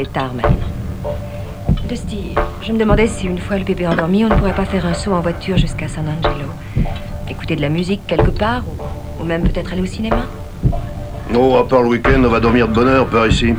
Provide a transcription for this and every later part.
il est tard maintenant. Dusty, je me demandais si une fois le bébé endormi, on ne pourrait pas faire un saut en voiture jusqu'à San Angelo. Écouter de la musique quelque part, ou, ou même peut-être aller au cinéma? Oh, à part le week-end, on va dormir de bonne heure par ici.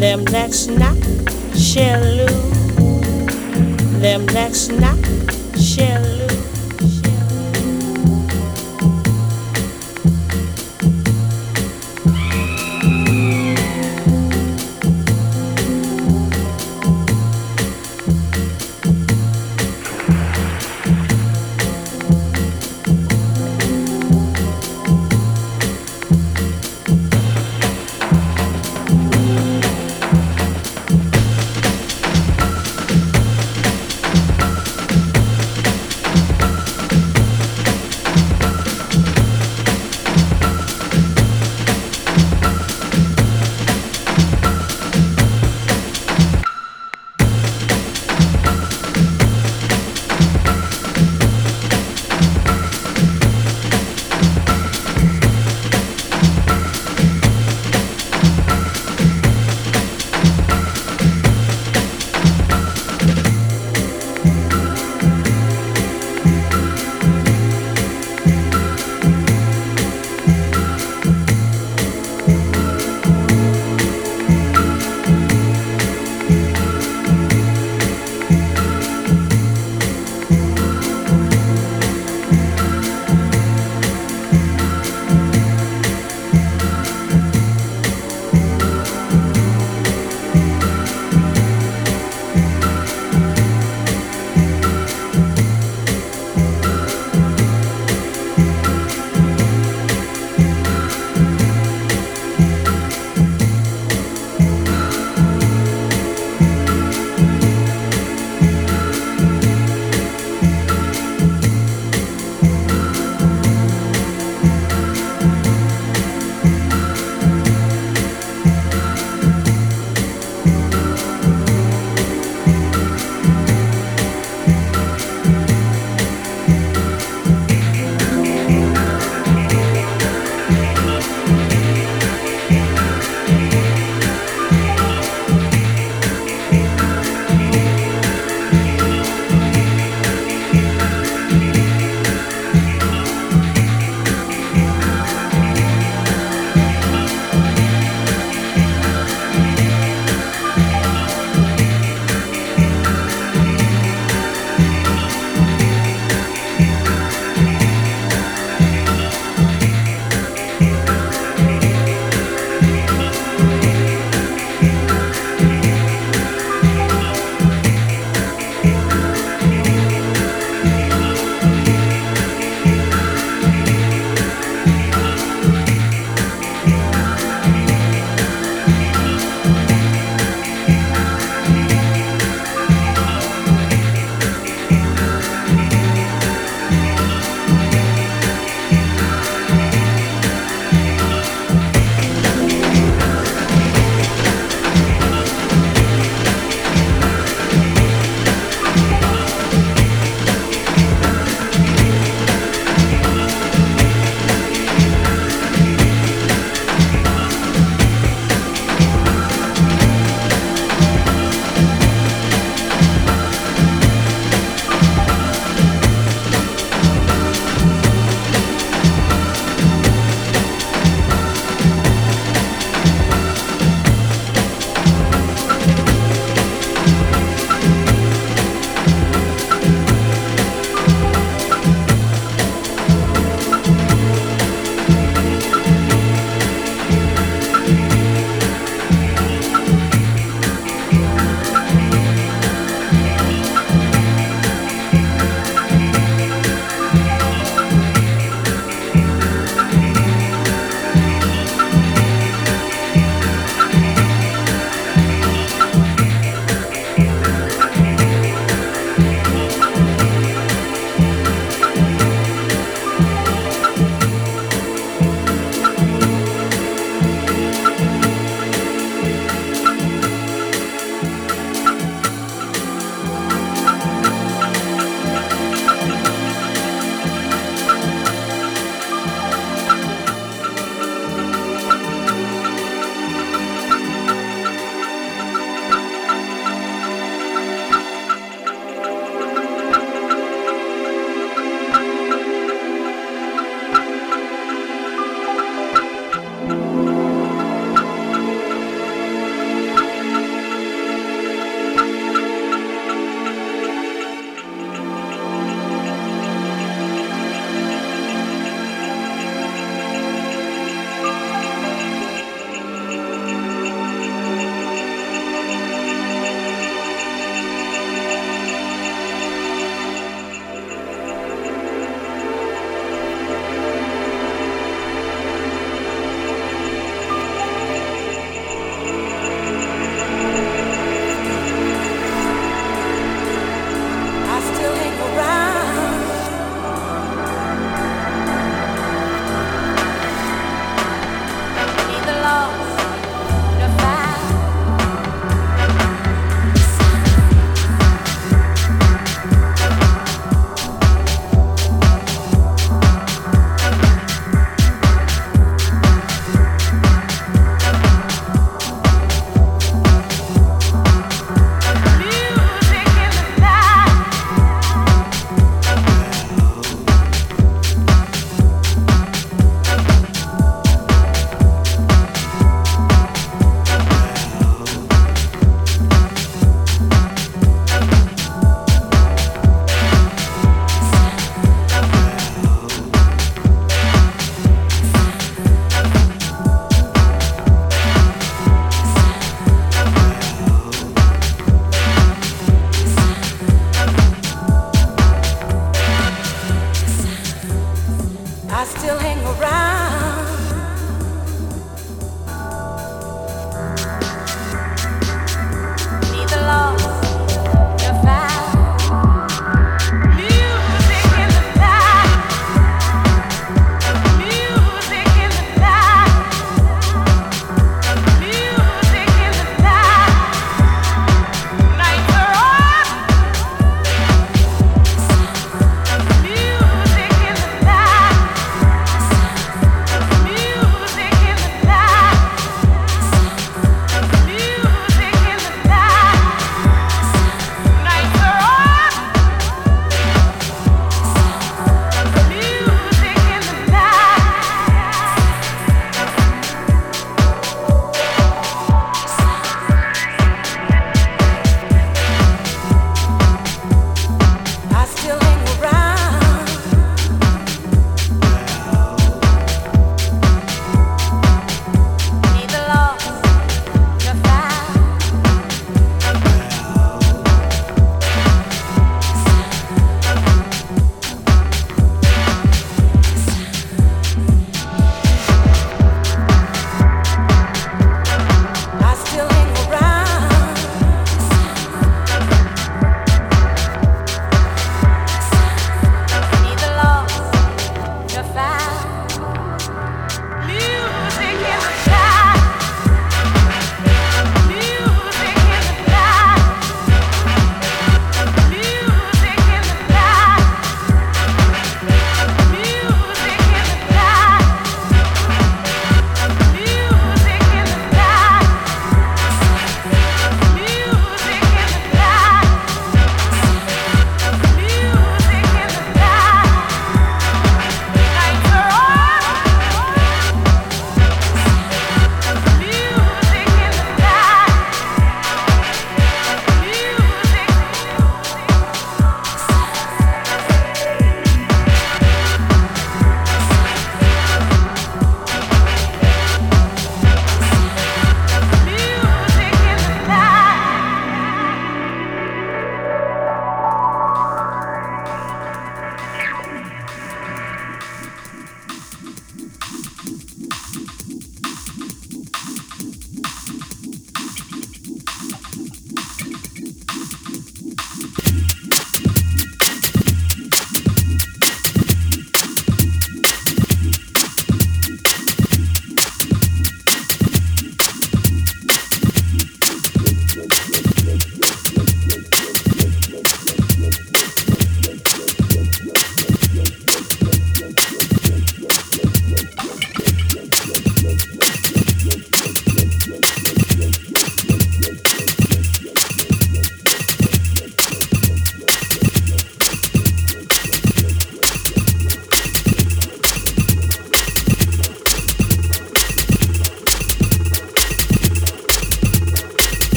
Them that's not shall lose. Them that's not shall lose.